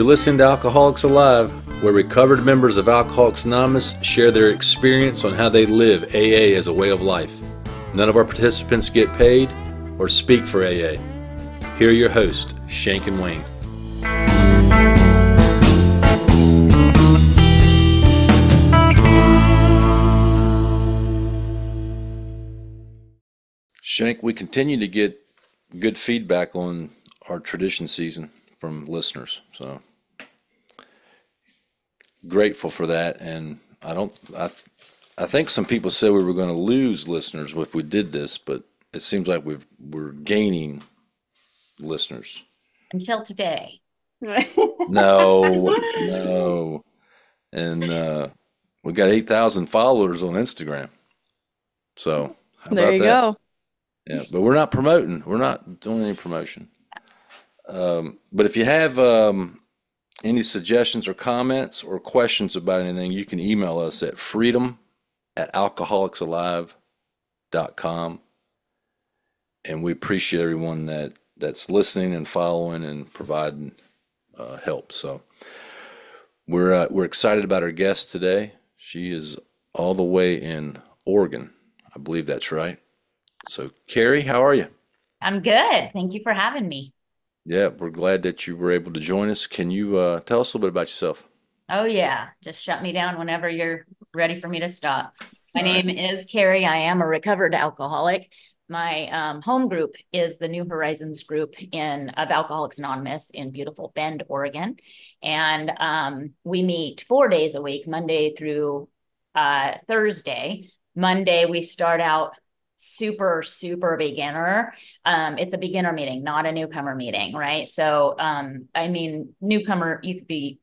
You're listening to Alcoholics Alive, where recovered members of Alcoholics Anonymous share their experience on how they live AA as a way of life. None of our participants get paid or speak for AA. Here are your hosts, Shank and Wayne. Shank, we continue to get good feedback on our tradition season from listeners. So grateful for that. And I don't, I, I think some people said we were going to lose listeners if we did this, but it seems like we've, we're gaining listeners. until today. No, no. And uh, we got 8,000 followers on Instagram. So how There about you that? go. Yeah, but we're not promoting. We're not doing any promotion. Um, but if you have um, any suggestions or comments or questions about anything, you can email us at freedom at alcoholicsalive.com. And we appreciate everyone that, that's listening and following and providing uh, help. So we're, uh, we're excited about our guest today. She is all the way in Oregon. I believe that's right. So, Carrie, how are you? I'm good. Thank you for having me. Yeah, we're glad that you were able to join us. Can you uh, tell us a little bit about yourself? Oh, yeah. Just shut me down whenever you're ready for me to stop. My All right. name is Carrie. I am a recovered alcoholic. My um, home group is the New Horizons group in of Alcoholics Anonymous in beautiful Bend, Oregon, and um, we meet four days a week, Monday through uh, Thursday. Monday we start out super super beginner. Um it's a beginner meeting not a newcomer meeting right? So um i mean newcomer you could be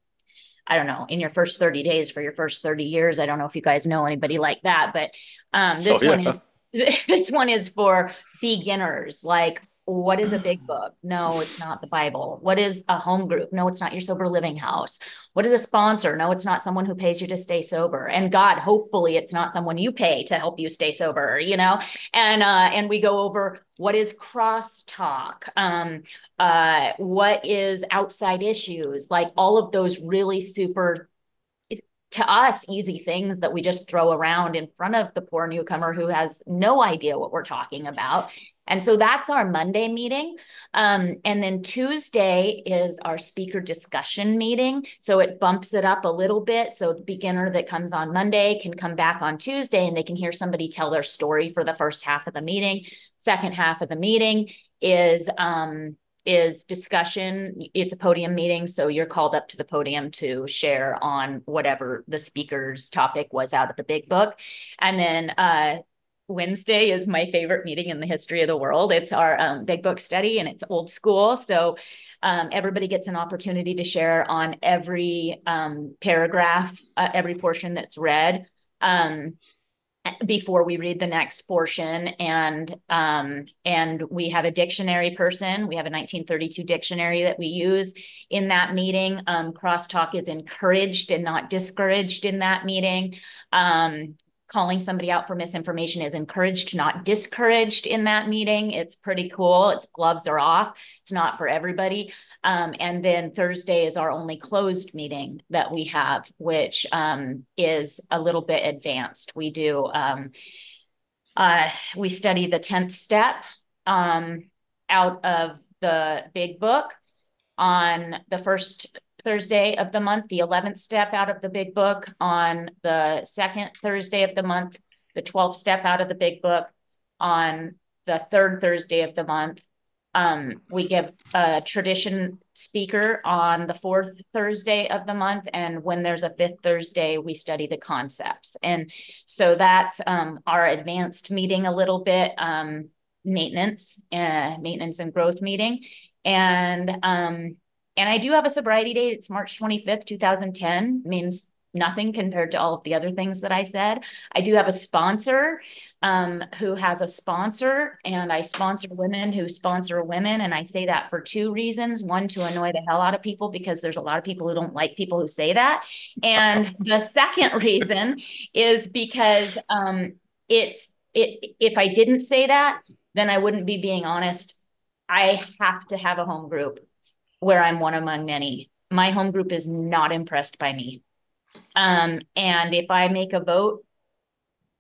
i don't know in your first 30 days for your first 30 years. I don't know if you guys know anybody like that but um this Oh, one yeah. is this one is for beginners. Like what is a big book? No it's not the bible. What is a home group? No it's not your sober living house. What is a sponsor? No it's not someone who pays you to stay sober. And god hopefully it's not someone you pay to help you stay sober you know? And uh and we go over what is crosstalk um uh what is outside issues like all of those really super to us easy things that we just throw around in front of the poor newcomer who has no idea what we're talking about and so that's our monday meeting um, and then tuesday is our speaker discussion meeting so it bumps it up a little bit so the beginner that comes on monday can come back on tuesday and they can hear somebody tell their story for the first half of the meeting second half of the meeting is um, is discussion. It's a podium meeting, so you're called up to the podium to share on whatever the speaker's topic was out of the big book. And then uh, Wednesday is my favorite meeting in the history of the world. It's our um, big book study, and it's old school. So um, everybody gets an opportunity to share on every um, paragraph, uh, every portion that's read. Um, before we read the next portion and um and we have a dictionary person we have a 1932 dictionary that we use in that meeting um crosstalk is encouraged and not discouraged in that meeting calling somebody out for misinformation is encouraged not discouraged in that meeting. It's pretty cool. Its gloves are off. It's not for everybody. Um, and then Thursday is our only closed meeting that we have, which um, is a little bit advanced. We do, um, uh, we study the 10th step um, out of the big book on the first Thursday of the month, the 11th step out of the big book on the second Thursday of the month, the 12th step out of the big book on the third Thursday of the month, um, we give a tradition speaker on the fourth Thursday of the month. And when there's a fifth Thursday, we study the concepts. And so that's um, our advanced meeting a little bit, um, maintenance, uh, maintenance and growth meeting. And um, and I do have a sobriety date. It's March 25th, 2010. Means nothing compared to all of the other things that I said. I do have a sponsor um, who has a sponsor, and I sponsor women who sponsor women. And I say that for two reasons. One, to annoy the hell out of people because there's a lot of people who don't like people who say that. And the second reason is because um, it's it if I didn't say that, then I wouldn't be being honest. I have to have a home group where I'm one among many my home group is not impressed by me. Um, and if I make a vote,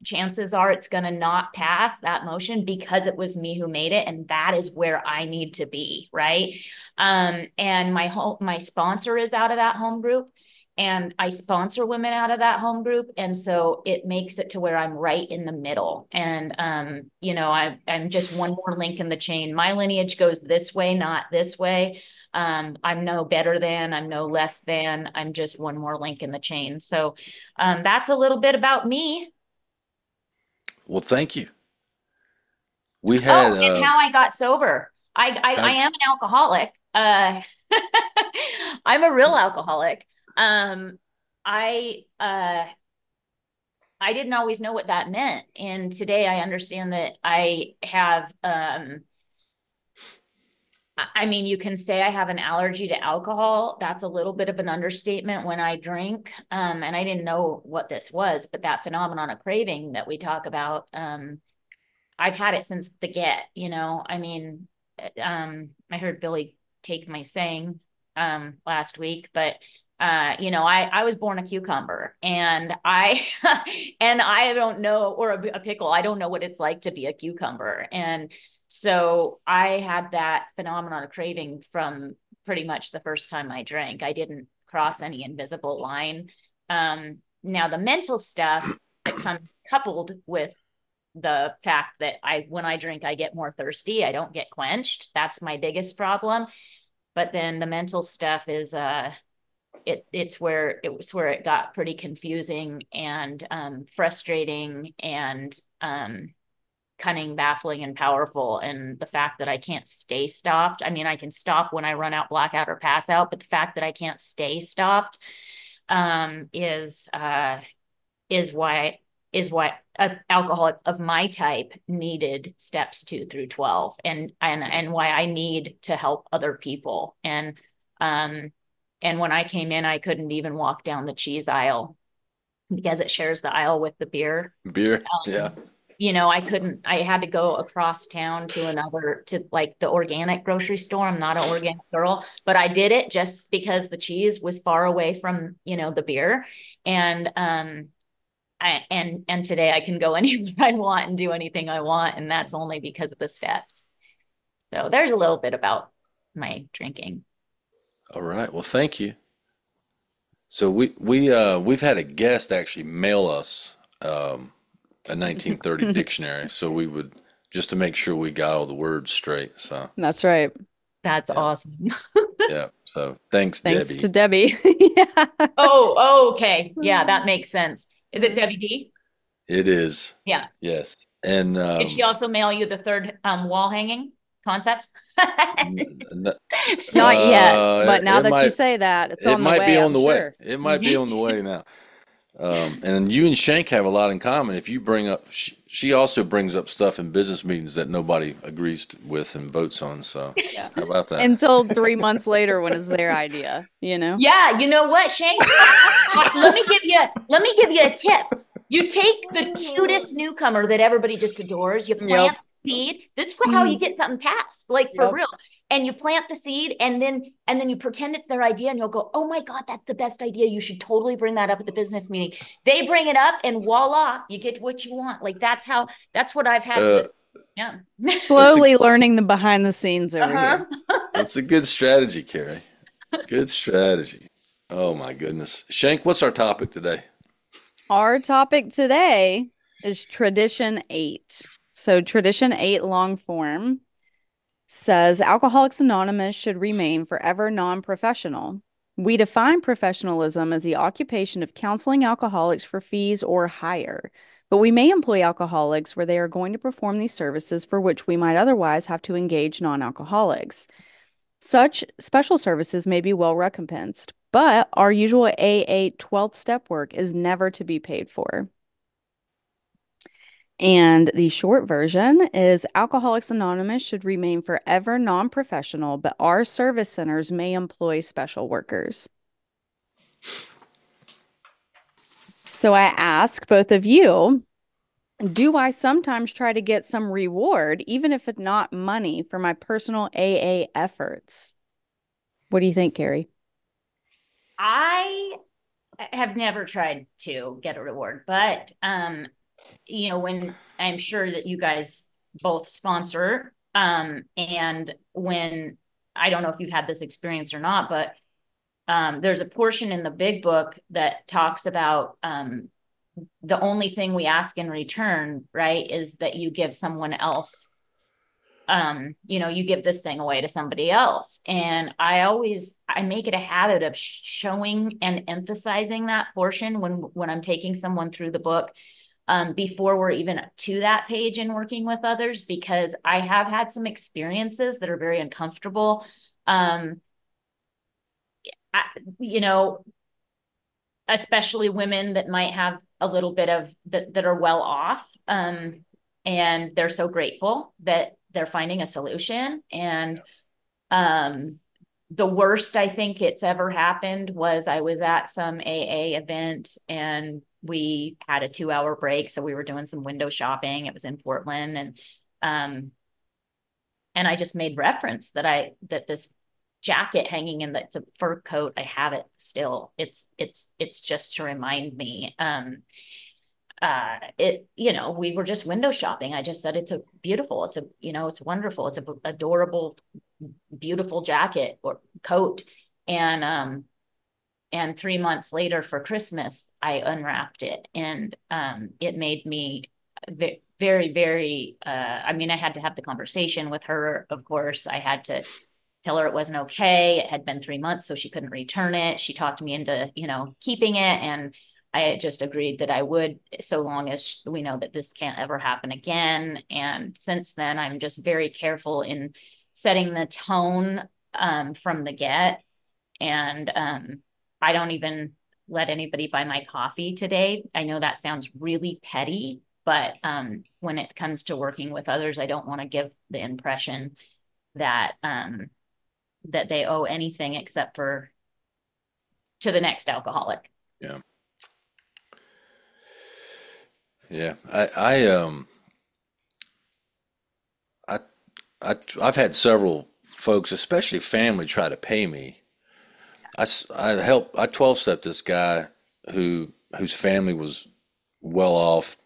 chances are it's going to not pass that motion because it was me who made it and that is where I need to be, right? Um, and my home my sponsor is out of that home group and I sponsor women out of that home group and so it makes it to where I'm right in the middle and um, you know I I'm just one more link in the chain. My lineage goes this way, not this way. Um, I'm no better than, I'm no less than, I'm just one more link in the chain. So um, that's a little bit about me. Well, thank you. We had oh, and uh, how I got sober. I I, I am an alcoholic. Uh, I'm a real alcoholic. Um, I uh, I didn't always know what that meant, and today I understand that I have. Um, I mean, you can say I have an allergy to alcohol. That's a little bit of an understatement when I drink. Um, and I didn't know what this was, but that phenomenon of craving that we talk about, um, I've had it since the get, you know, I mean, um, I heard Billy take my saying, um, last week, but, uh, you know, I, I was born a cucumber and I, and I don't know, or a, a pickle, I don't know what it's like to be a cucumber. And, so I had that phenomenon of craving from pretty much the first time I drank. I didn't cross any invisible line. Um, now the mental stuff comes coupled with the fact that I when I drink I get more thirsty, I don't get quenched. That's my biggest problem. But then the mental stuff is uh it it's where it was where it got pretty confusing and um frustrating and um cunning, baffling, and powerful. And the fact that I can't stay stopped. I mean, I can stop when I run out, blackout, or pass out, but the fact that I can't stay stopped um, is uh, is why is why an alcoholic of my type needed steps two through 12 and and and why I need to help other people. And um and when I came in, I couldn't even walk down the cheese aisle because it shares the aisle with the beer. Beer. Um, yeah you know, I couldn't, I had to go across town to another, to like the organic grocery store. I'm not an organic girl, but I did it just because the cheese was far away from, you know, the beer. And, um, I, and, and today I can go anywhere I want and do anything I want. And that's only because of the steps. So there's a little bit about my drinking. All right. Well, thank you. So we, we, uh, we've had a guest actually mail us, um, a 1930 dictionary. So we would just to make sure we got all the words straight. So That's right. That's Yeah. awesome. yeah. So thanks, Thanks Debbie. to Debbie. yeah. oh, oh, okay. Yeah, that makes sense. Is it Debbie D? It is. Yeah. Yes. And um, Did she also mail you the third um, wall hanging concepts? n- n- Not yet, uh, but now it that you say that, it's it on the might way. be on I'm the way. It might be on the way now. Um, and you and Shank have a lot in common. If you bring up, she, she also brings up stuff in business meetings that nobody agrees with and votes on. So Yeah. how about that? Until three months later, when it's their idea, you know. yeah, you know what, Shank? let me give you let me give you a tip. You take the cutest newcomer that everybody just adores, you plant seed. This is how you get something passed, like for Yep. real. And you plant the seed and then and then you pretend it's their idea and you'll go, "Oh my god, that's the best idea. You should totally bring that up at the business meeting." They bring it up and voila, you get what you want. Like that's how that's what I've had Uh, to yeah. Slowly learning the behind the scenes over Uh-huh. here. It's a good strategy, Carrie. Good strategy. Oh my goodness. Shank, what's our topic today? Our topic today is Tradition 8. So, Tradition 8 long form says Alcoholics Anonymous should remain forever non professional. We define professionalism as the occupation of counseling alcoholics for fees or hire, but we may employ alcoholics where they are going to perform these services for which we might otherwise have to engage non alcoholics. Such special services may be well recompensed, but our usual AA 12th step work is never to be paid for. And the short version is Alcoholics Anonymous should remain forever non professional, but our service centers may employ special workers. So I ask both of you do I sometimes try to get some reward, even if it's not money, for my personal AA efforts? What do you think, Carrie? I have never tried to get a reward, but um, you know, when I'm sure that you guys both sponsor, um, and when I don't know if you've had this experience or not, but um, there's a portion in the big book that talks about um, the only thing we ask in return, right, is that you give someone else um, you know, you give this thing away to somebody else. And I always I make it a habit of showing and emphasizing that portion when when I'm taking someone through the book um, before we're even to that page and working with others because I have had some experiences that are very uncomfortable. Um, I, you know, especially women that might have a little bit of that that are well off um, and they're so grateful that they're finding a solution and um the worst I think it's ever happened was I was at some AA event and we had a 2 hour break so we were doing some window shopping. It was in Portland and um and I just made reference that I that this jacket hanging in that's a fur coat. I have it still. It's it's it's just to remind me um uh it you know we were just window shopping. I just said it's a beautiful it's a you know it's wonderful. It's a adorable beautiful jacket or coat. And um and three months later for christmas i unwrapped it and um it made me very very uh i mean i had to have the conversation with her of course i had to tell her it wasn't okay it had been three months so she couldn't return it she talked me into you know keeping it and I just agreed that I would, so long as we know that this can't ever happen again. And since then, I'm just very careful in setting the tone um, from the get. And um, I don't even let anybody buy my coffee today. I know that sounds really petty, but um, when it comes to working with others, I don't want to give the impression that um, that they owe anything except for to the next alcoholic. Yeah. Yeah, I, I, um, I, I, I've had several folks, especially family, try to pay me. I, I helped, I 12 step this guy who, whose family was well off,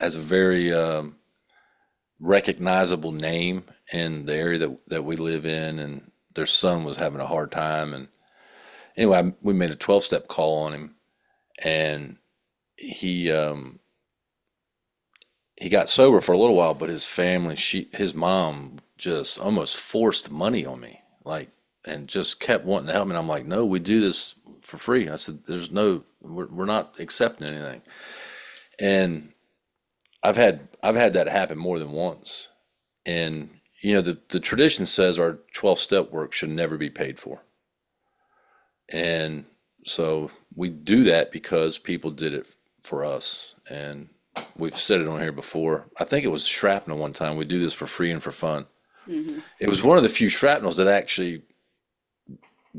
has a very, um, recognizable name in the area that, that we live in, and their son was having a hard time. And anyway, we made a 12 step call on him, and he, um, he got sober for a little while, but his family, she, his mom, just almost forced money on me, like, and just kept wanting to help me. And I'm like, no, we do this for free. I said, there's no, we're, we're not accepting anything. And I've had, I've had that happen more than once. And, you know, the, the tradition says our 12 step work should never be paid for. And so we do that because people did it for us. And we've said it on here before. I think it was shrapnel one time. We do this for free and for fun. Mm-hmm. It was one of the few shrapnels that actually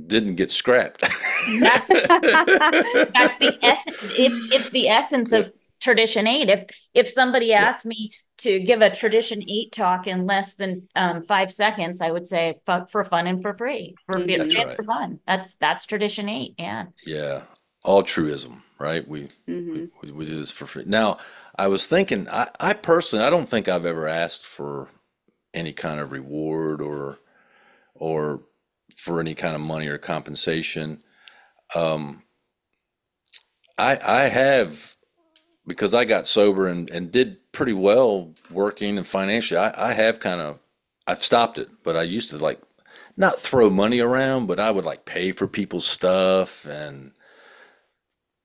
didn't get scrapped. that's, that's the essence. It's, it's the essence of tradition eight. If if somebody asked me to give a tradition eight talk in less than um, five seconds, I would say fuck for fun and for free for, that's right. for fun. That's that's tradition eight. Yeah. Yeah. Altruism, right? We, mm-hmm. we, we do this for free. Now, I was thinking, I, I personally, I don't think I've ever asked for any kind of reward or or for any kind of money or compensation. Um, I I have because I got sober and, and did pretty well working and financially. I, I have kind of I've stopped it, but I used to like not throw money around, but I would like pay for people's stuff and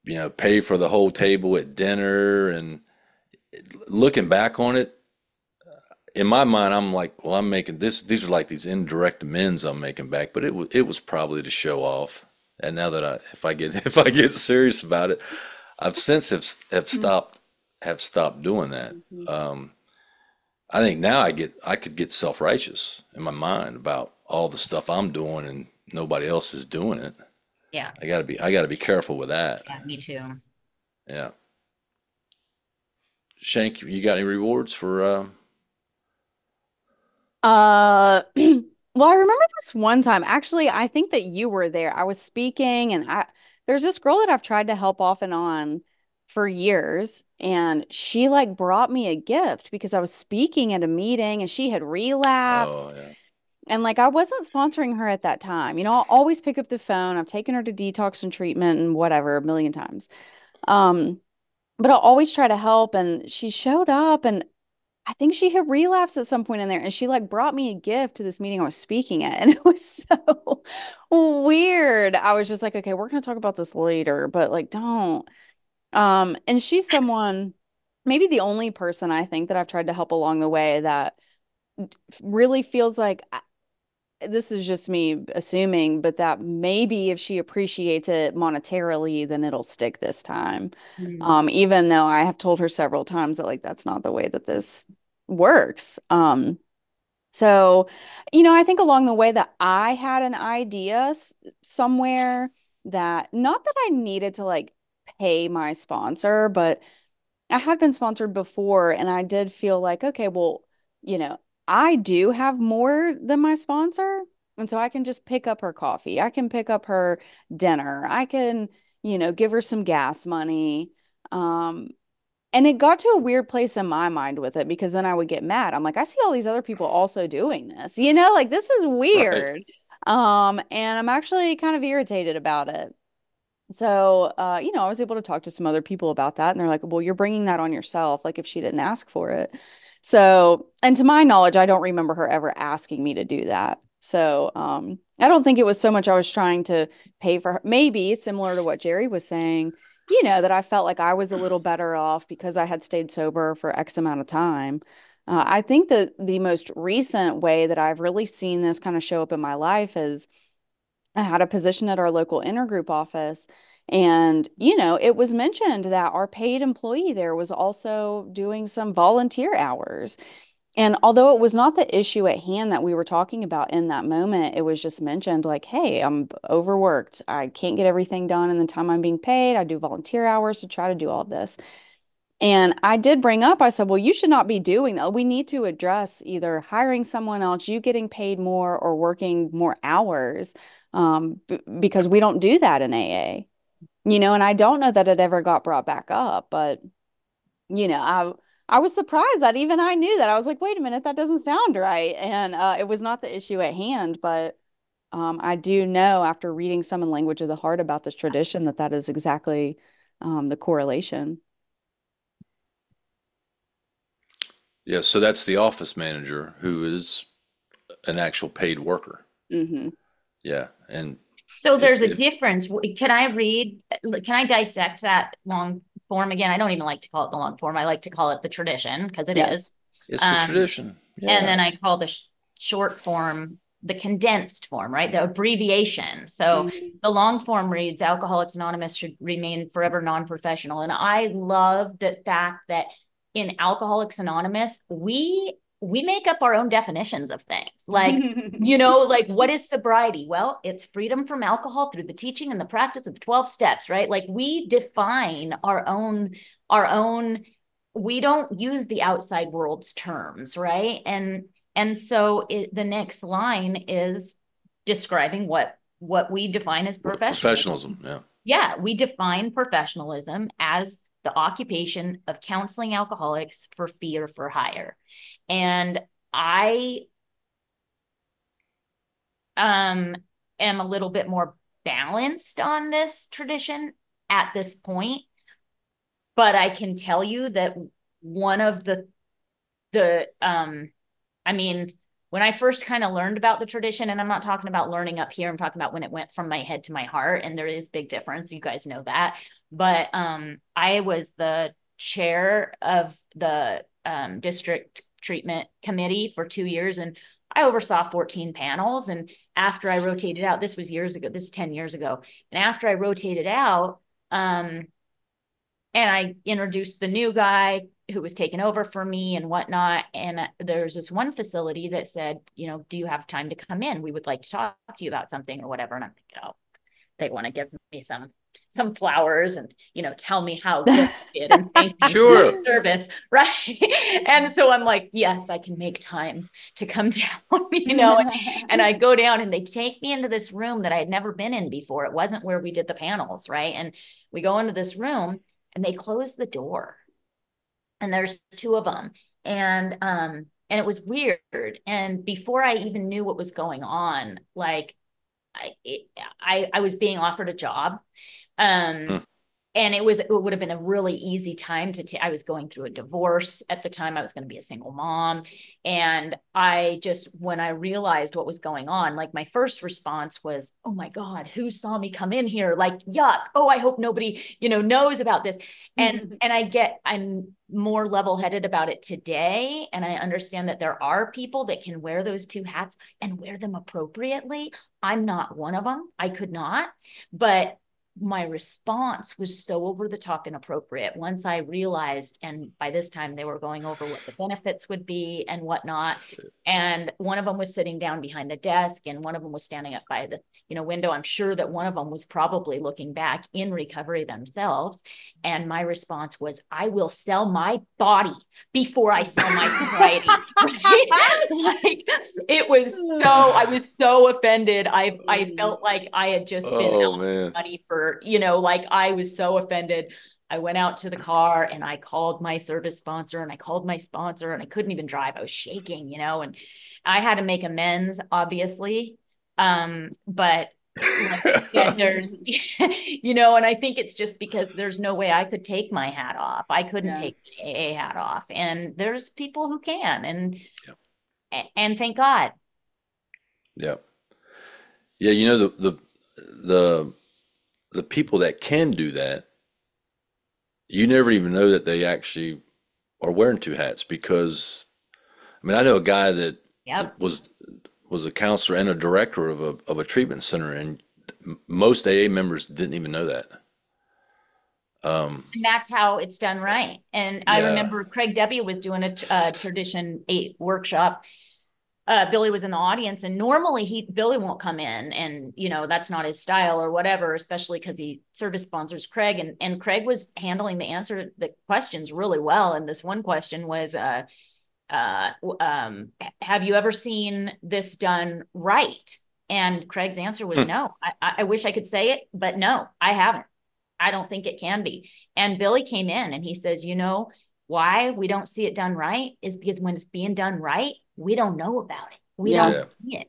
you know pay for the whole table at dinner and looking back on it, in my mind, I'm like, well, I'm making this. These are like these indirect amends I'm making back, but it was it was probably to show off. And now that I, if I get if I get serious about it, I've since have have mm-hmm. stopped have stopped doing that. Mm-hmm. Um, I think now I get I could get self righteous in my mind about all the stuff I'm doing and nobody else is doing it. Yeah, I gotta be I gotta be careful with that. Yeah, me too. Yeah. Shank, you got any rewards for? Uh... Uh, well, I remember this one time. Actually, I think that you were there. I was speaking, and I there's this girl that I've tried to help off and on for years, and she like brought me a gift because I was speaking at a meeting and she had relapsed. Oh, yeah. And like I wasn't sponsoring her at that time. You know, I'll always pick up the phone. I've taken her to detox and treatment and whatever a million times. Um, but I'll always try to help. And she showed up and I think she had relapsed at some point in there. And she like brought me a gift to this meeting I was speaking at. And it was so weird. I was just like, okay, we're gonna talk about this later, but like don't. Um, and she's someone, maybe the only person I think that I've tried to help along the way that really feels like this is just me assuming, but that maybe if she appreciates it monetarily, then it'll stick this time. Mm. Um, even though I have told her several times that like that's not the way that this works. Um, so, you know, I think along the way that I had an idea somewhere that not that I needed to like pay my sponsor, but I had been sponsored before and I did feel like, okay, well, you know, I do have more than my sponsor. And so I can just pick up her coffee. I can pick up her dinner. I can, you know, give her some gas money. Um, and it got to a weird place in my mind with it because then I would get mad. I'm like, I see all these other people also doing this, you know, like this is weird. Right. Um, and I'm actually kind of irritated about it. So, uh, you know, I was able to talk to some other people about that, and they're like, well, you're bringing that on yourself, like if she didn't ask for it. So, and to my knowledge, I don't remember her ever asking me to do that. So, um, I don't think it was so much I was trying to pay for her. Maybe similar to what Jerry was saying, you know, that I felt like I was a little better off because I had stayed sober for X amount of time. Uh, I think that the most recent way that I've really seen this kind of show up in my life is I had a position at our local intergroup office and, you know, it was mentioned that our paid employee there was also doing some volunteer hours. And although it was not the issue at hand that we were talking about in that moment, it was just mentioned like, hey, I'm overworked. I can't get everything done in the time I'm being paid. I do volunteer hours to try to do all this. And I did bring up, I said, well, you should not be doing that. We need to address either hiring someone else, you getting paid more, or working more hours um, because we don't do that in AA you know, and I don't know that it ever got brought back up, but you know, I I was surprised that even I knew that. I was like, wait a minute, that doesn't sound right. And uh, it was not the issue at hand, but um, I do know after reading some in Language of the Heart about this tradition that that is exactly um, the correlation. Yeah, so that's the office manager who is an actual paid worker. Mm-hmm. Yeah, and so there's a difference. Can I read, can I dissect that long form again? I don't even like to call it the long form. I like to call it the tradition because it yes. is. It's the um, tradition. Yeah. And then I call the sh short form the condensed form, right? The abbreviation. So mm-hmm. the long form reads Alcoholics Anonymous should remain forever non professional. And I love the fact that in Alcoholics Anonymous, we we make up our own definitions of things. Like, you know, like what is sobriety? Well, it's freedom from alcohol through the teaching and the practice of the 12 steps, right? Like we define our own our own we don't use the outside world's terms, right? And and so it, the next line is describing what what we define as professionalism. Professionalism, yeah. Yeah, we define professionalism as the occupation of counseling alcoholics for fee or for hire. And I um am a little bit more balanced on this tradition at this point. But I can tell you that one of the the um I mean when I first kind of learned about the tradition, and I'm not talking about learning up here, I'm talking about when it went from my head to my heart, and there is big difference. You guys know that. But um, I was the chair of the um, district treatment committee for two years and I oversaw 14 panels. And after I rotated out, this was years ago, this was 10 years ago. And after I rotated out, um, and I introduced the new guy who was taking over for me and whatnot. And there's this one facility that said, you know, do you have time to come in? We would like to talk to you about something or whatever. And I'm thinking, oh, they want to give me some some flowers and you know tell me how good I did and thank you Sure. for my service, right? And so I'm like, yes, I can make time to come down, you know. And, and I go down and they take me into this room that I had never been in before. It wasn't where we did the panels, right? And we go into this room and they close the door, and there's two of them, and um and it was weird. And before I even knew what was going on, like I it, I I was being offered a job. Um Hmm. and it was it would have been a really easy time to ta- I was going through a divorce at the time. I was going to be a single mom. And I just when I realized what was going on, like my first response was, "Oh my god, who saw me come in here? Like yuck. Oh, I hope nobody, you know, knows about this." and and i get i'm more level-headed about it today and i understand that there are people that can wear those two hats and wear them appropriately i'm not one of them i could not but my response was so over the top inappropriate once i realized and by this time they were going over what the benefits would be and whatnot and one of them was sitting down behind the desk and one of them was standing up by the you know window i'm sure that one of them was probably looking back in recovery themselves and my response was, I will sell my body before I sell my sobriety. Like it was so, I was so offended. I I felt like I had just been Oh out money for, you know, like I was so offended. I went out to the car and I called my service sponsor and I called my sponsor and I couldn't even drive. I was shaking, you know, and I had to make amends, obviously. Um, but yeah, there's, you know, and I think it's just because there's no way I could take my hat off. I couldn't Yeah. take AA hat off, and there's people who can, and Yep. a- and thank God. Yeah. Yeah, you know the the the the people that can do that, you never even know that they actually are wearing two hats because I mean I know a guy that Yep. was was a counselor and a director of a of a treatment center and most AA members didn't even know that. Um, And that's how it's done right. And I remember Craig W was doing a tradition eight workshop. Uh, Billy was in the audience, and normally he Billy won't come in, and you know that's not his style or whatever, especially because he service sponsors Craig, and and Craig was handling the answer the questions really well. And this one question was, uh, uh, um, have you ever seen this done right? And Craig's answer was Hmm. no. I, I I wish I could say it, but no, I haven't. I don't think it can be. And Billy came in and he says, you know, why we don't see it done right is because when it's being done right, we don't know about it. We Yeah. don't see it.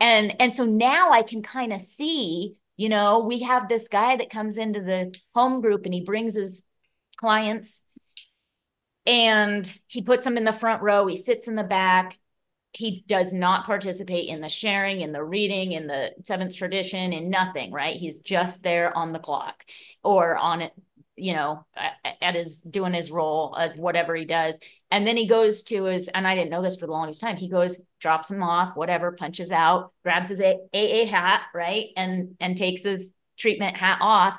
And and so now I can kind of see, you know, we have this guy that comes into the home group and he brings his clients and he puts them in the front row, he sits in the back. He does not participate in the sharing, in the reading, in the seventh tradition, in nothing, right? He's just there on the clock or on it, you know, at his doing his role of whatever he does. And then he goes to his, and I didn't know this for the longest time. He goes, drops him off, whatever, punches out, grabs his AA hat, right, and and takes his treatment hat off,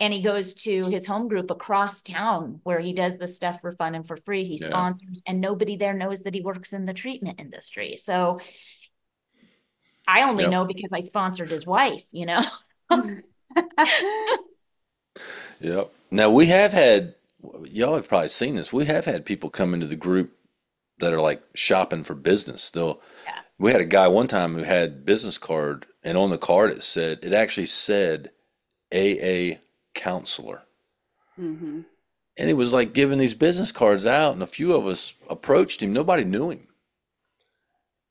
and he goes to his home group across town where he does this stuff for fun and for free. He Yeah. sponsors, and nobody there knows that he works in the treatment industry. So I only Yep. know because I sponsored his wife, you know. Yep. Now we have had, y'all have probably seen this. We have had people come into the group that are like shopping for business. They'll, Yeah. we had a guy one time who had business card, and on the card it said, it actually said AA counselor. Mhm. And he was like giving these business cards out, and a few of us approached him. Nobody knew him.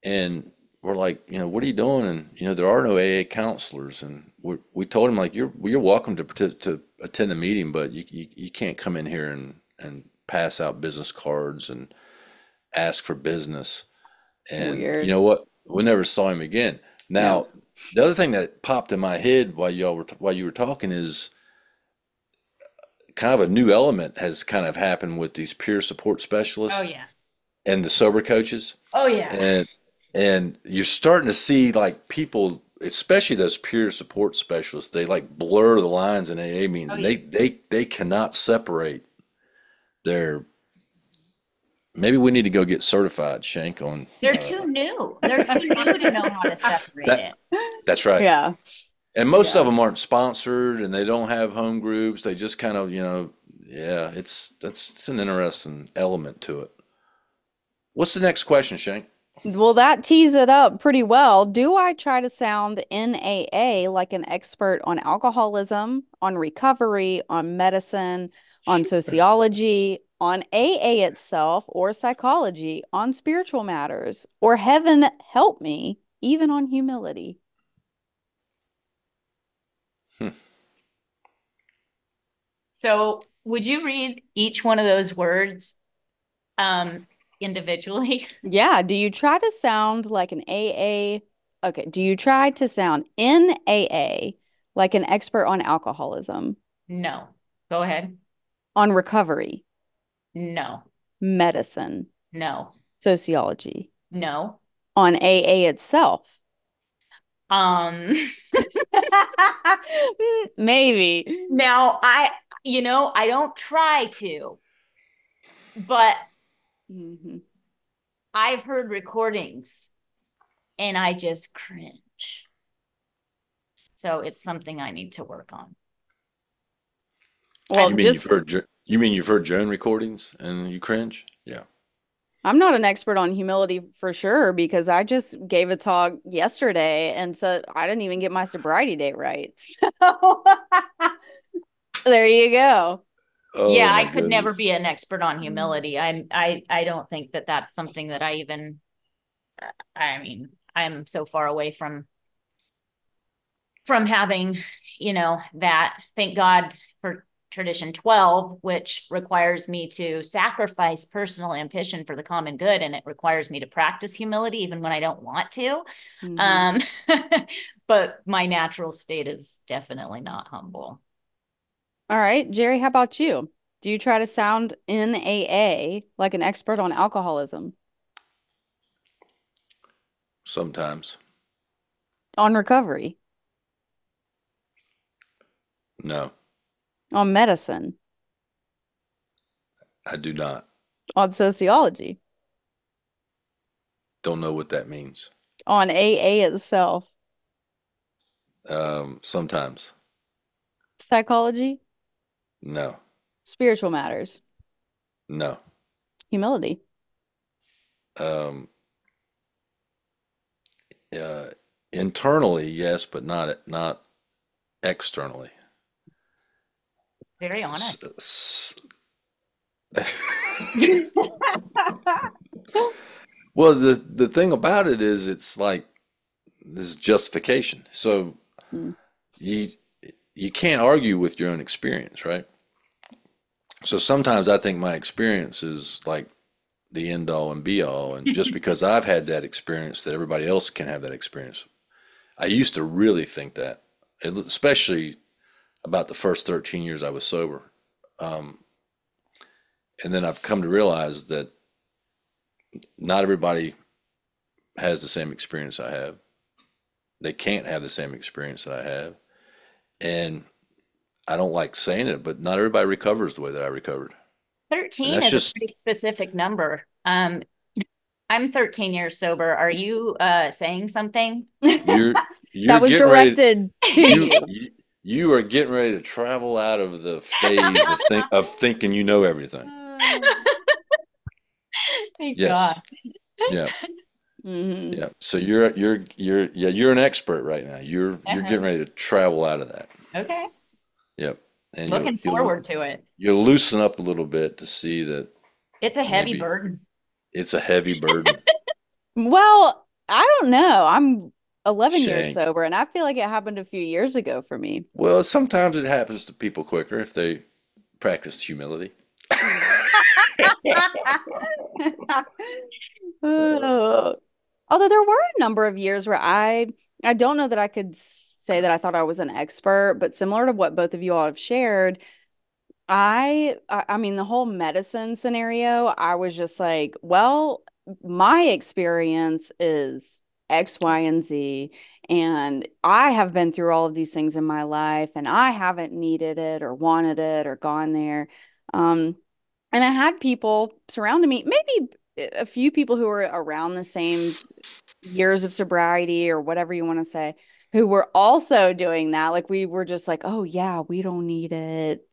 And we're like, you know, what are you doing? And you know, there are no AA counselors. And we we told him like, you're you're welcome to to attend the meeting, but you, you you can't come in here and and pass out business cards and ask for business. And Weird. you know what? We never saw him again. Now, the other thing that popped in my head while y'all were while you were talking is kind of a new element has kind of happened with these peer support specialists Oh yeah. and the sober coaches Oh yeah. and and you're starting to see like people especially those peer support specialists they like blur the lines in AA meetings Oh, they they they cannot separate their maybe we need to go get certified Shank on They're uh, too new. They're too new to know how to separate That- it. that's right Yeah. And most Yeah. of them aren't sponsored and they don't have home groups. They just kind of, you know, yeah, it's that's it's an interesting element to it. What's the next question, Shank? Well, that tees it up pretty well. Do I try to sound NAA like an expert on alcoholism, on recovery, on medicine, on sociology, on AA itself, or psychology, on spiritual matters, or heaven help me, even on humility? So would you read each one of those words um individually? Yeah. Do you try to sound like an AA? Okay. Do you try to sound NAA like an expert on alcoholism, No. Go ahead. on recovery, No. medicine, No. sociology, No. on AA itself? Um Maybe. now I you know, I don't try to, but Mhm. I've heard recordings and I just cringe. So it's something I need to work on. Well, You mean just you've heard you mean you've heard Joan recordings and you cringe? Yeah. I'm not an expert on humility for sure because I just gave a talk yesterday and so I didn't even get my sobriety date right. So there you go. Oh yeah, I could never be an expert on humility. I'm I I don't think that that's something that I even I mean, I'm so far away from from having, you know, that thank God for tradition 12 which requires me to sacrifice personal ambition for the common good and it requires me to practice humility even when I don't want to. Mhm. Um but my natural state is definitely not humble. All right, Jerry, how about you? Do you try to sound NAA like an expert on alcoholism, Sometimes. on recovery, No, on medicine, I do not. on sociology, Don't know what that means. on AA itself, Um, sometimes. psychology, No. spiritual matters, No. humility? Um, uh, internally, yes, but not not externally. Very honest. s- Well, the the thing about it is, it's like this justification. So Mm. you you can't argue with your own experience, right? So sometimes I think my experience is like the end all and be all, and just because I've had that experience, that everybody else can have that experience. I used to really think that, especially about the first 13 years I was sober. Um, and then I've come to realize that not everybody has the same experience I have. They can't have the same experience that I have. And I don't like saying it, but not everybody recovers the way that I recovered. 13 is just- a pretty specific number. Um, I'm 13 years sober. Are you uh saying something? You're you're That was getting ready to- directed to you, you. are getting ready to travel out of the phase of think of thinking you know everything. Thank Yes. God. Yeah. Mhm. Yeah. So you're you're you're yeah, you're an expert right now. You're you're Uh-huh. getting ready to travel out of that. Okay. Yep. And you'll, Looking you'll, forward to it. you'll loosen up a little bit to see that It's a heavy burden. it's a heavy burden. Well, I don't know. I'm 11 years sober, and I feel like it happened a few years ago for me. Well, sometimes it happens to people quicker if they practice humility. Oh. Although there were a number of years where I I don't know that I could say that I thought I was an expert, but similar to what both of you all have shared, I I mean the whole medicine scenario, I was just like, well, my experience is X, Y, and Z, and I have been through all of these things in my life, and I haven't needed it or wanted it or gone there. Um, and I had people surrounding me, maybe a few people who were around the same years of sobriety or whatever you want to say, who were also doing that. Like we were just like, oh yeah, we don't need it.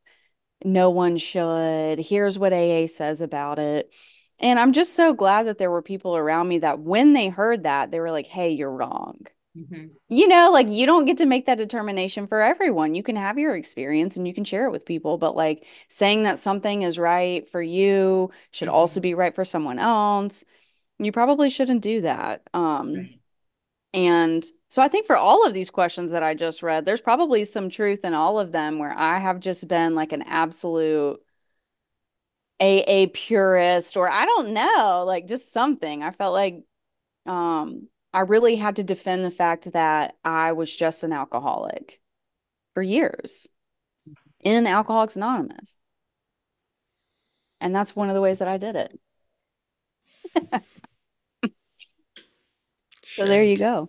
No one should. Here's what AA says about it. And I'm just so glad that there were people around me that when they heard that, they were like, hey, you're wrong. Mhm. You know, like you don't get to make that determination for everyone. You can have your experience and you can share it with people, but like saying that something is right for you should also Mhm. be right for someone else. You probably shouldn't do that. Um, Right. and so I think for all of these questions that I just read, there's probably some truth in all of them where I have just been like an absolute AA purist, or I don't know, like just something. I felt like um I really had to defend the fact that I was just an alcoholic for years in Alcoholics Anonymous. And that's one of the ways that I did it. So there you go.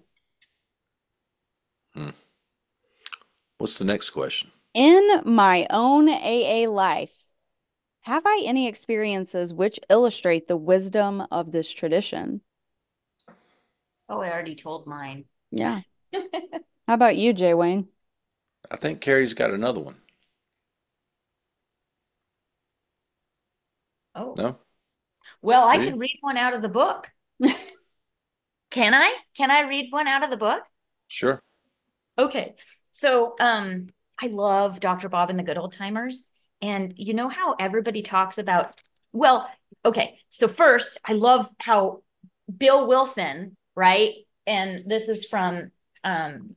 Hmm. What's the next question? In my own AA life, have I any experiences which illustrate the wisdom of this tradition? Oh, I already told mine. Yeah. How about you, Jay Wayne? I think Carrie's got another one. Oh, No? well, I Do you? can read one out of the book. Can I? Can I read one out of the book? Sure. Okay. So, um, I love Dr. Bob and the Good Old Timers. And you know how everybody talks about, well, okay. So first, I love how Bill Wilson, right? And this is from um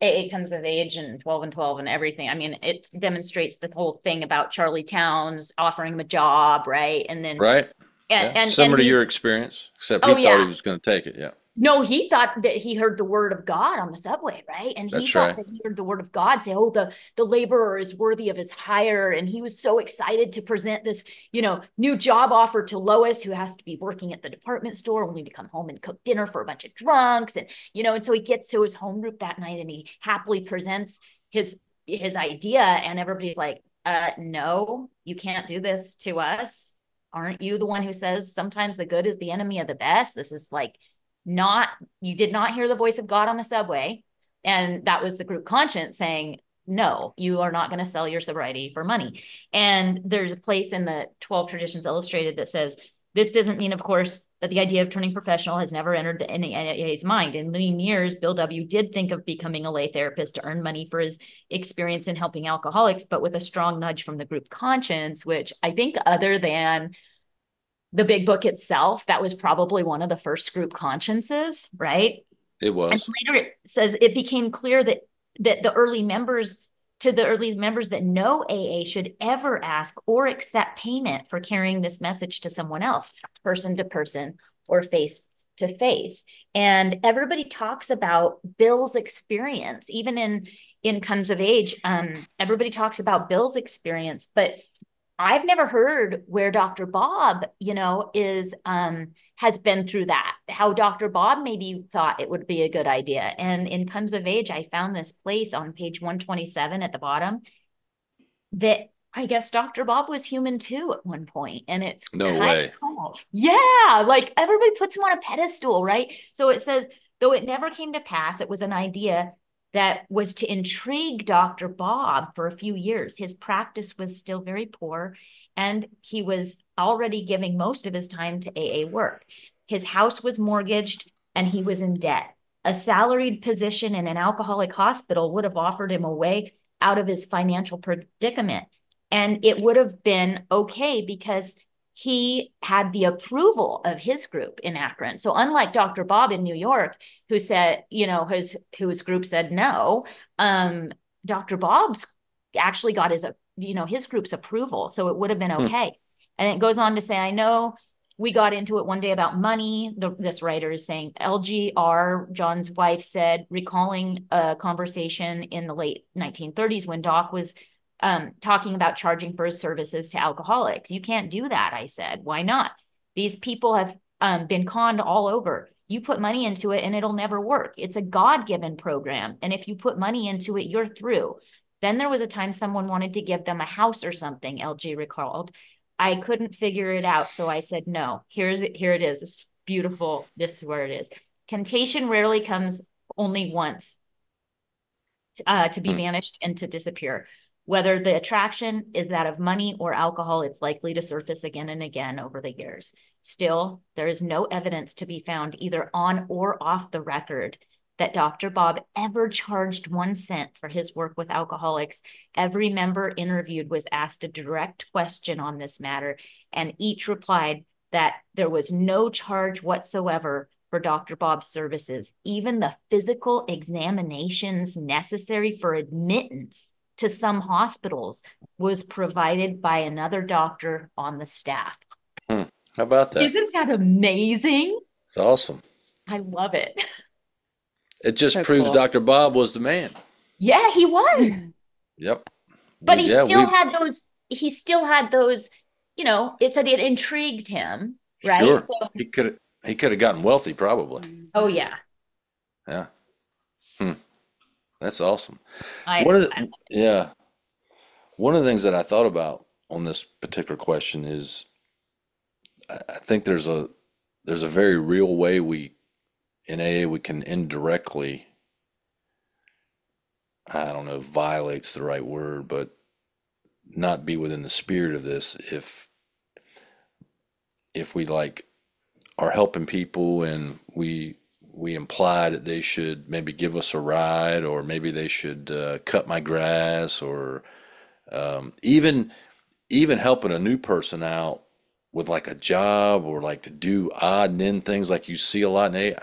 AA Comes of Age and 12 and 12 and everything. I mean, it demonstrates the whole thing about Charlie Towns offering him a job, right? And then Right? and, Yeah. and, Similar and to he- your experience, except Oh, he thought yeah. he was going to take it. Yeah. No, he thought that he heard the word of God on the subway, right? And he That's thought right. that he heard the word of God say, "Oh, the the laborer is worthy of his hire," and he was so excited to present this, you know, new job offer to Lois, who has to be working at the department store, only to come home and cook dinner for a bunch of drunks, and you know, and so he gets to his home group that night, and he happily presents his his idea, and everybody's like, "Uh, no, you can't do this to us. Aren't you the one who says sometimes the good is the enemy of the best? This is like." Not you did not hear the voice of God on the subway. And that was the group conscience saying, no, you are not going to sell your sobriety for money. And there's a place in the 12 Traditions Illustrated that says, this doesn't mean, of course, that the idea of turning professional has never entered any AA's mind. In many years, Bill W. did think of becoming a lay therapist to earn money for his experience in helping alcoholics, but with a strong nudge from the group conscience, which I think, other than the big book itself, that was probably one of the first group consciences, right? It was. And later it says it became clear that that the early members to the early members that no AA should ever ask or accept payment for carrying this message to someone else, person to person or face to face. And everybody talks about Bill's experience, even in in Comes of Age. Um, everybody talks about Bill's experience, but I've never heard where Dr. Bob, you know, is um has been through that. How Dr. Bob maybe thought it would be a good idea. And in Comes of Age, I found this place on page 127 at the bottom that I guess Dr. Bob was human too at one point, and it's No way. cool. Yeah, like everybody puts him on a pedestal, right? So it says, though it never came to pass, it was an idea that was to intrigue Dr. Bob for a few years. His practice was still very poor, and he was already giving most of his time to AA work. His house was mortgaged, and he was in debt. A salaried position in an alcoholic hospital would have offered him a way out of his financial predicament. And it would have been okay because he had the approval of his group in Akron. So unlike Dr. Bob in New York, who said, you know, his whose group said no, um, Dr. Bob's actually got his, you know, his group's approval. So it would have been Hmm. okay. And it goes on to say, I know we got into it one day about money. The, this writer is saying LGR, John's wife said, recalling a conversation in the late 1930s when Doc was um, talking about charging for his services to alcoholics. You can't do that, I said. Why not? These people have um, been conned all over. You put money into it and it'll never work. It's a God given program. And if you put money into it, you're through. Then there was a time someone wanted to give them a house or something, LG recalled. I couldn't figure it out. So I said, no, here's it. Here it is. It's beautiful. This is where it is. Temptation rarely comes only once. uh, to be Hmm. vanished and to disappear. Whether the attraction is that of money or alcohol, it's likely to surface again and again over the years. Still, there is no evidence to be found either on or off the record that Dr. Bob ever charged one cent for his work with alcoholics. Every member interviewed was asked a direct question on this matter, and each replied that there was no charge whatsoever for Dr. Bob's services. Even the physical examinations necessary for admittance to some hospitals was provided by another doctor on the staff. How about that? Isn't that amazing? It's awesome. I love it. It just So proves cool. Dr. Bob was the man. Yeah, he was. Yep. But We- he yeah, still we- had those, he still had those, you know, it said it intrigued him, right? Sure. So, He could he could have gotten wealthy probably. oh yeah. Yeah. Hmm. That's awesome. I, One of the, yeah. One of the things that I thought about on this particular question is I think there's a there's a very real way we in AA we can indirectly I don't know if violates the right word, but not be within the spirit of this if if we like are helping people and we we imply that they should maybe give us a ride or maybe they should uh, cut my grass or um, even even helping a new person out with like a job or like to do odd and end things like you see a lot and AA,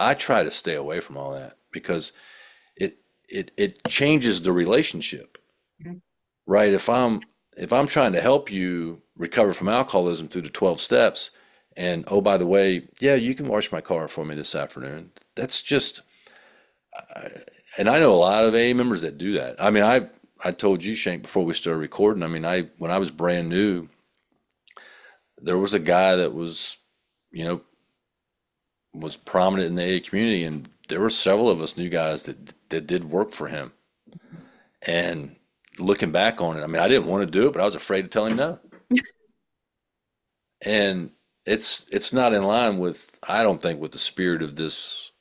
I, I try to stay away from all that because it it it changes the relationship Mhm. right if i'm if i'm trying to help you recover from alcoholism through the 12 steps and oh by the way yeah you can wash my car for me this afternoon. That's just I- and i know a lot of aa members that do that. I mean i i told you shank before we started recording i mean i when i was brand new there was a guy that was you know was prominent in the aa community and there were several of us new guys that that did work for him. And looking back on it i mean i didn't want to do it but i was afraid to tell him no. And it's it's not in line with i don't think with the spirit of this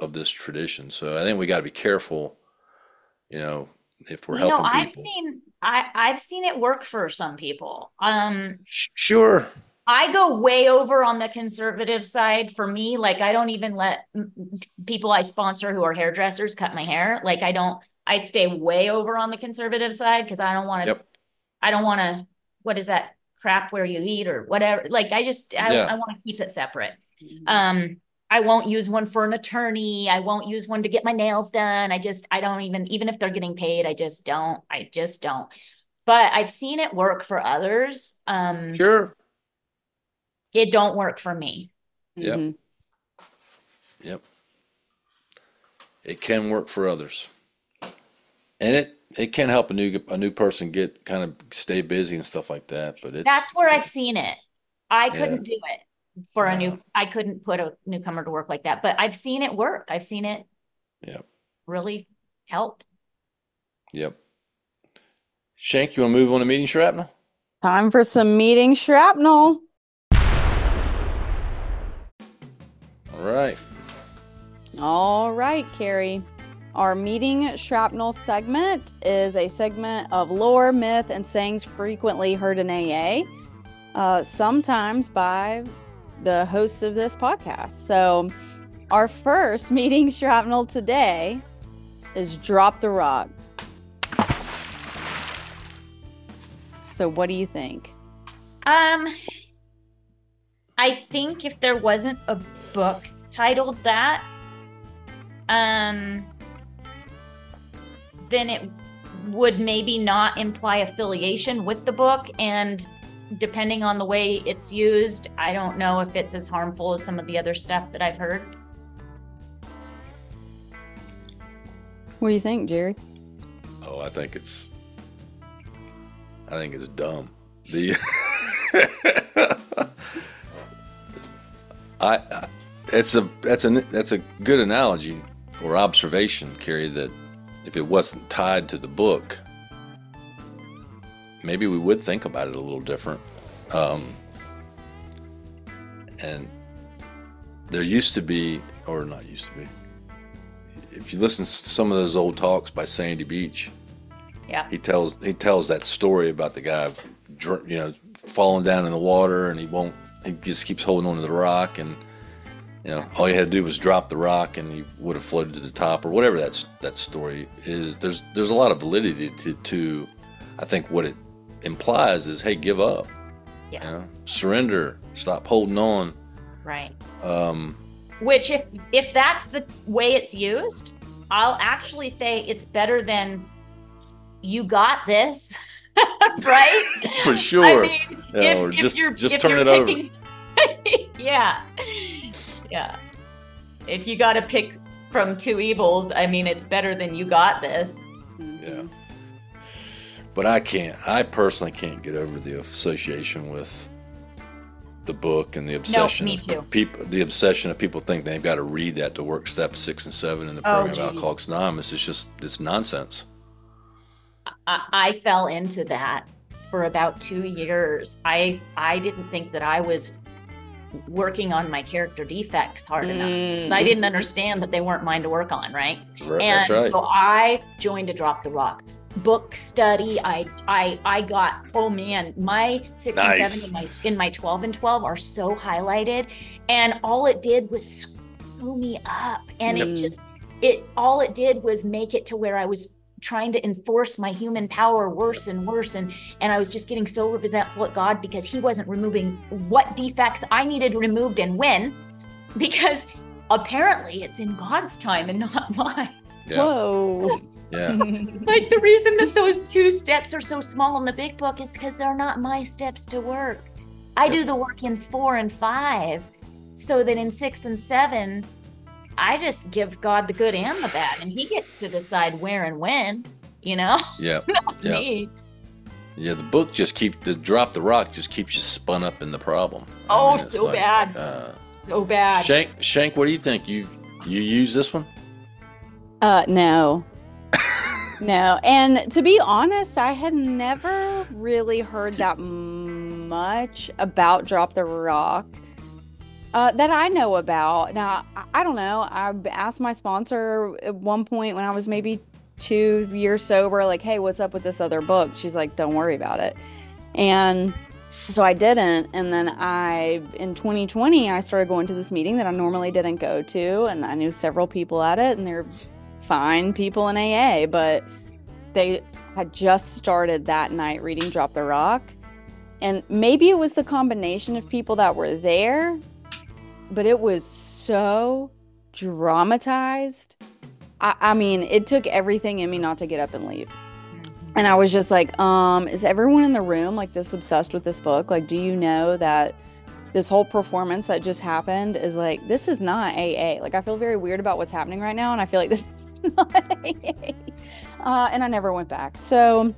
of this tradition so i think we got to be careful you know if we're you know, I've people seen, I, I've seen it work for some people. Um, sure I go way over on the conservative side for me. Like, I don't even let people I sponsor who are hairdressers cut my hair. Like, I don't, I stay way over on the conservative side because I don't want to, Yep. I don't want to, what is that crap where you eat or whatever? Like, I just, I, Yeah. I want to keep it separate. Um, I won't use one for an attorney. I won't use one to get my nails done. I just, I don't even, even if they're getting paid, I just don't, I just don't. But I've seen it work for others. Um, sure it don't work for me. Yep. Mhm. Yep. It can work for others. And it it can help a new a new person get kind of stay busy and stuff like that, but it's That's where I've seen it. I couldn't do it for a No. new, I couldn't put a newcomer to work like that, but I've seen it work. I've seen it Yep. really help. Yep. Shank, you want to move on to meeting shrapnel? Time for some meeting shrapnel. All right. All right, Carrie. Our meeting shrapnel segment is a segment of lore, myth, and sayings frequently heard in AA, uh, sometimes by the hosts of this podcast. So, our first meeting shrapnel today is drop the rock. So, what do you think? Um, I think if there wasn't a book titled that, um, then it would maybe not imply affiliation with the book. And depending on the way it's used, I don't know if it's as harmful as some of the other stuff that I've heard. What do you think, Jerry? Oh, I think it's I think it's dumb. The I, I it's a that's a that's a good analogy or observation, Carrie, that if it wasn't tied to the book, maybe we would think about it a little different. Um, and there used to be, or not used to be, if you listen to some of those old talks by Sandy Beach, Yeah. he tells he tells that story about the guy, you know, falling down in the water and he won't. He just keeps holding on to the rock and. You know, all you had to do was drop the rock, and you would have floated to the top, or whatever that's that story is. There's there's a lot of validity to, to I think what it implies is, hey, give up, Yeah. you know, surrender, stop holding on. Right. Um, Which, if if that's the way it's used, I'll actually say it's better than you got this, right? for sure. I mean, Yeah, if, or if just- you're, just turn it over. yeah, yeah. If you got to pick from two evils, I mean, it's better than you got this. Mm-hmm. Yeah. But I can't. I personally can't get over the association with the book and the obsession me of too. people. The obsession of people think they've got to read that to work step six and seven in the Oh, program of geez. Alcoholics Anonymous. It's just it's nonsense. I, I fell into that for about two years. I I didn't think that I was working on my character defects hard enough. Mm. I didn't understand that they weren't mine to work on, right? Right, and that's right. so I joined a drop the rock book study. I I I got oh man, my six and Nice. seven in my in my twelve and twelve are so highlighted, and all it did was screw me up, and it just it all it did was make it to where I was trying to enforce my human power worse and worse and and I was just getting so resentful at God because he wasn't removing what defects I needed removed and when because apparently it's in God's time and not mine. yeah, Whoa. yeah. Like the reason that those two steps are so small in the big book is because they're not my steps to work. I do the work in four and five, so that in six and seven, I just give God the good and the bad, and He gets to decide where and when. You know, Yeah, not Yeah. me. yeah. The book just keep the drop the rock just keeps you spun up in the problem. I Oh, mean, it's so bad. Uh, So bad. Shank, Shank, what do you think? You you use this one? Uh, no. no. And to be honest, I had never really heard that much about Drop the Rock uh, that I know about. Now, I, don't know. I asked my sponsor at one point when I was maybe two years sober, like, hey, what's up with this other book? She's like, don't worry about it. And so I didn't. And then I, in 2020, I started going to this meeting that I normally didn't go to. And I knew several people at it, and they're fine people in AA, but they had just started that night reading Drop the Rock. And maybe it was the combination of people that were there, but it was so dramatized. I, I mean, it took everything in me not to get up and leave. And I was just like, um, is everyone in the room like this obsessed with this book? Like, do you know that this whole performance that just happened is like, this is not AA. Like, I feel very weird about what's happening right now. And I feel like this is not AA. Uh, and I never went back. So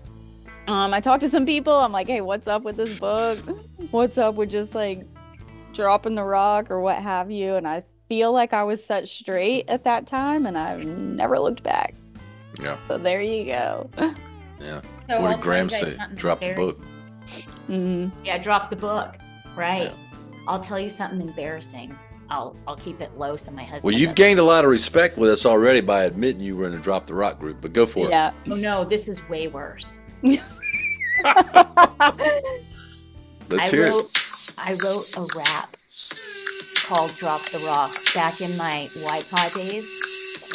um, I talked to some people. I'm like, hey, what's up with this book? What's up with just like dropping the rock or what have you? And I feel like I was set straight at that time and I've never looked back. Yeah, So there you go. yeah. So what did Graham say? Drop the very- book. Mhm. Yeah, drop the book. Right. Yeah. I'll tell you something embarrassing. I'll I'll keep it low so my husband. Well, you've doesn't- gained a lot of respect with us already by admitting you were in a drop the rock group, but go for it. Yeah. Oh no, this is way worse. Let's I hear wrote it. I wrote a rap called Drop the Rock back in my YPA days.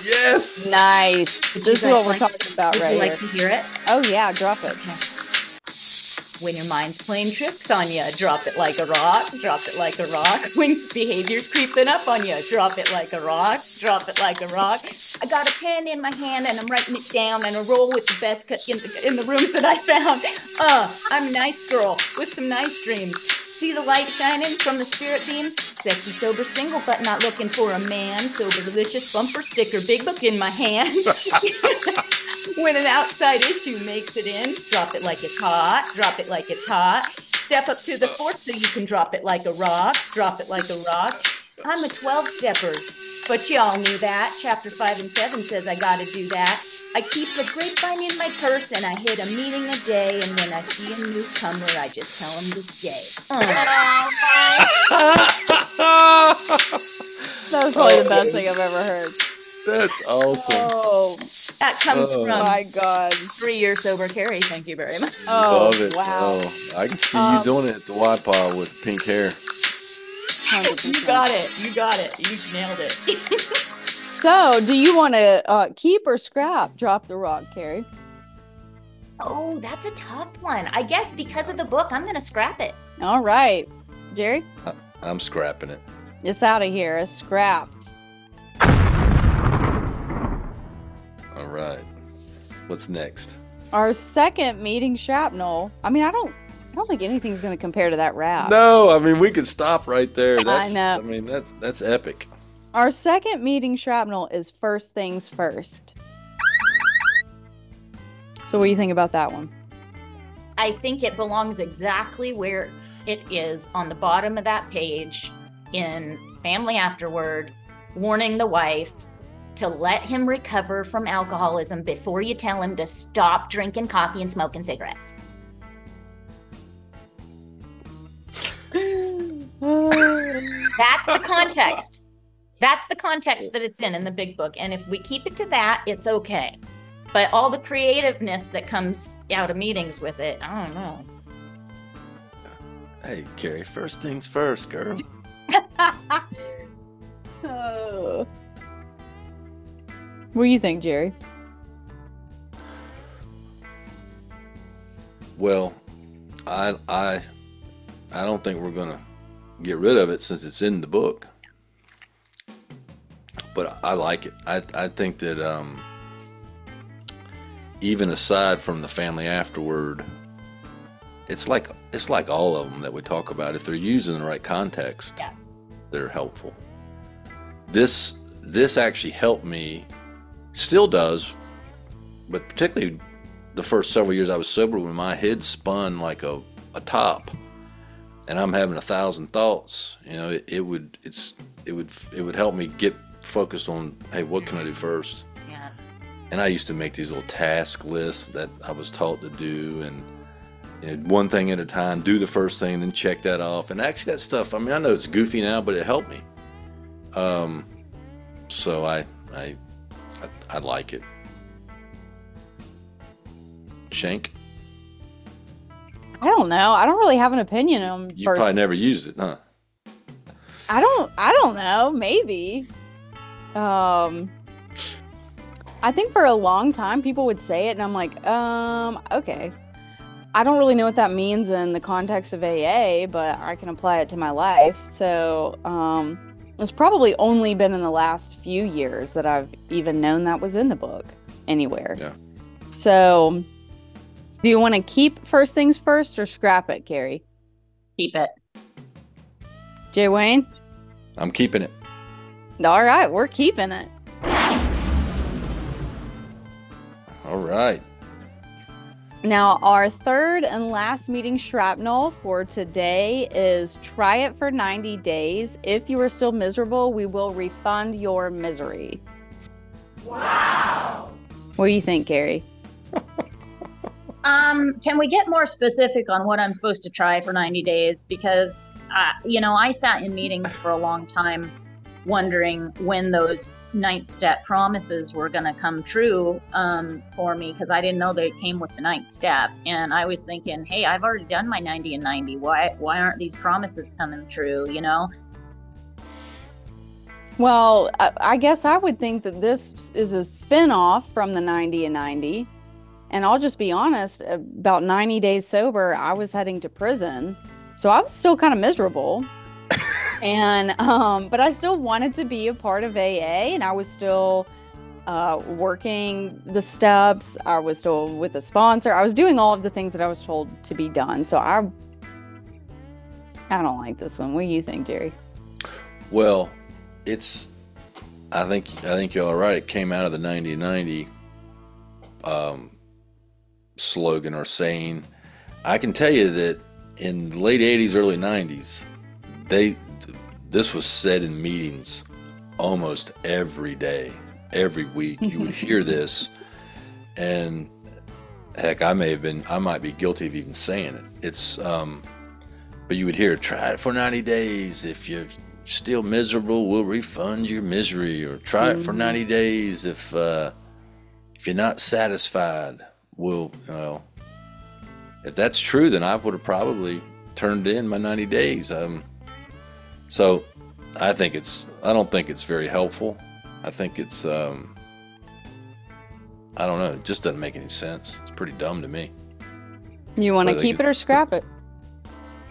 Yes. nice. Would This is guys what we're like- talking about Would right you like here. to hear it? Oh yeah, drop it. When your mind's playing tricks on you, drop it like a rock, drop it like a rock. When behavior's creeping up on you, drop it like a rock, drop it like a rock. I got a pen in my hand and I'm writing it down and I roll with the best cut in the, in the rooms that I found. Uh, I'm a nice girl with some nice dreams. See the light shining from the spirit beams? Sexy, sober, single, but not looking for a man. Sober, delicious, bumper sticker, big book in my hand. when an outside issue makes it in, drop it like it's hot, drop it like it's hot. Step up to the fourth so you can drop it like a rock, drop it like a rock. I'm a 12 stepper, but y'all knew that. Chapter 5 and 7 says I gotta do that. I keep the grapevine in my purse and I hit a meeting a day. And when I see a newcomer, I just tell him to stay. Uh, That was probably the best thing I've ever heard. That's awesome. Oh That comes Oh. from my God. three year sober Carrie. Thank you very much. Oh, Love it. wow. Oh, I can see Um, you doing it at the Y pile with pink hair. 100%. You got it. You got it. You nailed it. So, do you want to uh, keep or scrap Drop the Rock, Carrie? oh, that's a tough one. I guess because of the book, I'm going to scrap it. All right. Jerry, I'm scrapping it. it's out of here. It's scrapped. All right. What's next? Our second meeting shrapnel. I mean, I don't I don't think anything's going to compare to that rap. No, I mean we could stop right there. I know. I mean that's that's epic. Our second meeting shrapnel is first things first. So, what do you think about that one? I think it belongs exactly where it is on the bottom of that page in Family Afterward, warning the wife to let him recover from alcoholism before you tell him to stop drinking coffee and smoking cigarettes. That's the context. That's the context that it's in in the big book. And if we keep it to that, it's okay. But all the creativeness that comes out of meetings with it, I don't know. Hey, Carrie, first things first, girl. Oh. What do you think, Jerry? Well, I I I don't think we're gonna get rid of it since it's in the book. But I like it. I I think that um, even aside from the family afterward, it's like it's like all of them that we talk about. If they're used in the right context, Yeah. they're helpful. This this actually helped me, still does, but particularly the first several years I was sober when my head spun like a, a top and I'm having a thousand thoughts, you know, it, it would it's it would it would help me get focused on hey, what can I do first? Yeah. And I used to make these little task lists that I was taught to do and you know, one thing at a time, do the first thing, then check that off. And actually that stuff, I mean, I know it's goofy now, but it helped me. Um so I I I, I like it. Shank, I don't know. I don't really have an opinion on you first. probably never used it, huh? I don't. I don't know. Maybe. Um. I think for a long time people would say it, and I'm like, um, okay. I don't really know what that means in the context of AA, but I can apply it to my life. So, um, it's probably only been in the last few years that I've even known that was in the book anywhere. Yeah. So, do you want to keep first things first or scrap it, Carrie? Keep it. Jay Wayne? I'm keeping it. All right, we're keeping it. All right. Now, our third and last meeting shrapnel for today is try it for 90 days. If you are still miserable, we will refund your misery. Wow. What do you think, Gary? Um, can we get more specific on what I'm supposed to try for 90 days? Because, uh, you know, I sat in meetings for a long time wondering when those ninth step promises were going to come true um, for me because I didn't know they came with the ninth step. And I was thinking, hey, I've already done my 90 and 90. Why, why aren't these promises coming true? You know? Well, I, guess I would think that this is a spin off from the 90 and 90. And I'll just be honest, about 90 days sober, I was heading to prison. So I was still kind of miserable. and um but I still wanted to be a part of AA and I was still uh working the steps. I was still with a sponsor. I was doing all of the things that I was told to be done. So I I don't like this one. What do you think, Jerry? Well, it's. I think I think y'all are right. It came out of the 90-90 um, slogan or saying. I can tell you that in the late '80s, early '90s, they this was said in meetings almost every day, every week. You would hear this, and heck, I may have been, I might be guilty of even saying it. It's, um, but you would hear, try it for 90 days. If you're still miserable, we'll refund your misery, or try it for Mhm. 90 days. If uh, if you're not satisfied, we'll, you know, if that's true, then I would have probably turned in my 90 days. Um, so I think it's, I don't think it's very helpful. I think it's, um, I don't know, it just doesn't make any sense. It's pretty dumb to me. You want to keep it or scrap it?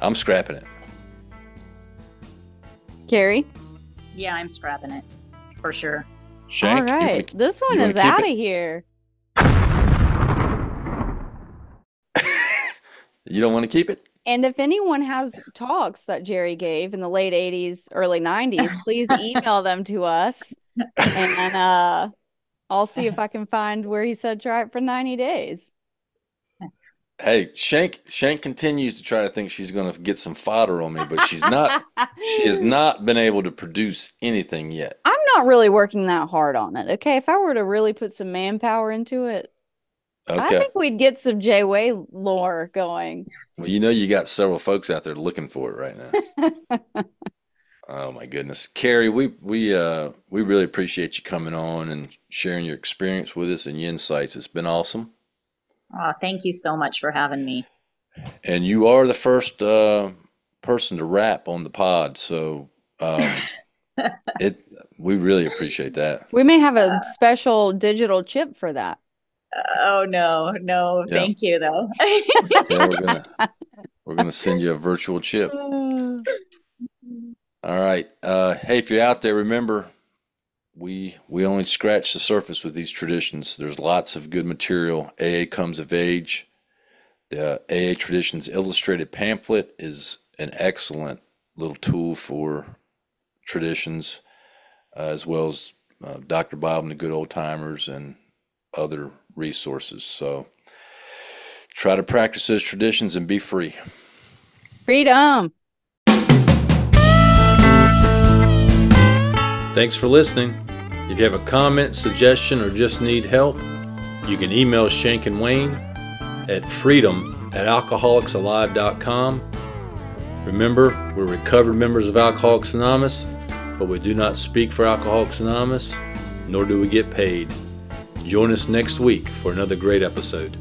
I'm scrapping it. Carrie? Yeah, I'm scrapping it for sure. Shank, All you wanna This one is out of here. You don't want to keep it? And if anyone has talks that Jerry gave in the late 80s, early 90s, please email them to us. And uh, I'll see if I can find where he said try it for 90 days. Hey, Shank Shank continues to try to think she's going to get some fodder on me, but she's not. she has not been able to produce anything yet. I'm not really working that hard on it. Okay. If I were to really put some manpower into it, I think we'd get some Jay Way lore going. Well, you know you got several folks out there looking for it right now. oh my goodness, Carrie, we we uh we really appreciate you coming on and sharing your experience with us and your insights. It's been awesome, Oh, thank you so much for having me. and you are the first uh, person to rap on the pod, so um, it we really appreciate that. We may have a special digital chip for that. Oh no, no, Yeah. thank you though. Yeah, we're gonna we're gonna send you a virtual chip. All right. Uh, hey, if you're out there, remember we we only scratch the surface with these traditions. There's lots of good material. AA comes of age. The AA Traditions Illustrated pamphlet is an excellent little tool for traditions, uh, as well as uh, Dr. Bob and the Good Old Timers and other resources. So try to practice those traditions and be free. Freedom. Thanks for listening. If you have a comment, suggestion, or just need help, you can email Shank and Wayne at freedom at alcoholicsalive.com. Remember, we're recovered members of Alcoholics Anonymous, but we do not speak for Alcoholics Anonymous, nor do we get paid. Join us next week for another great episode.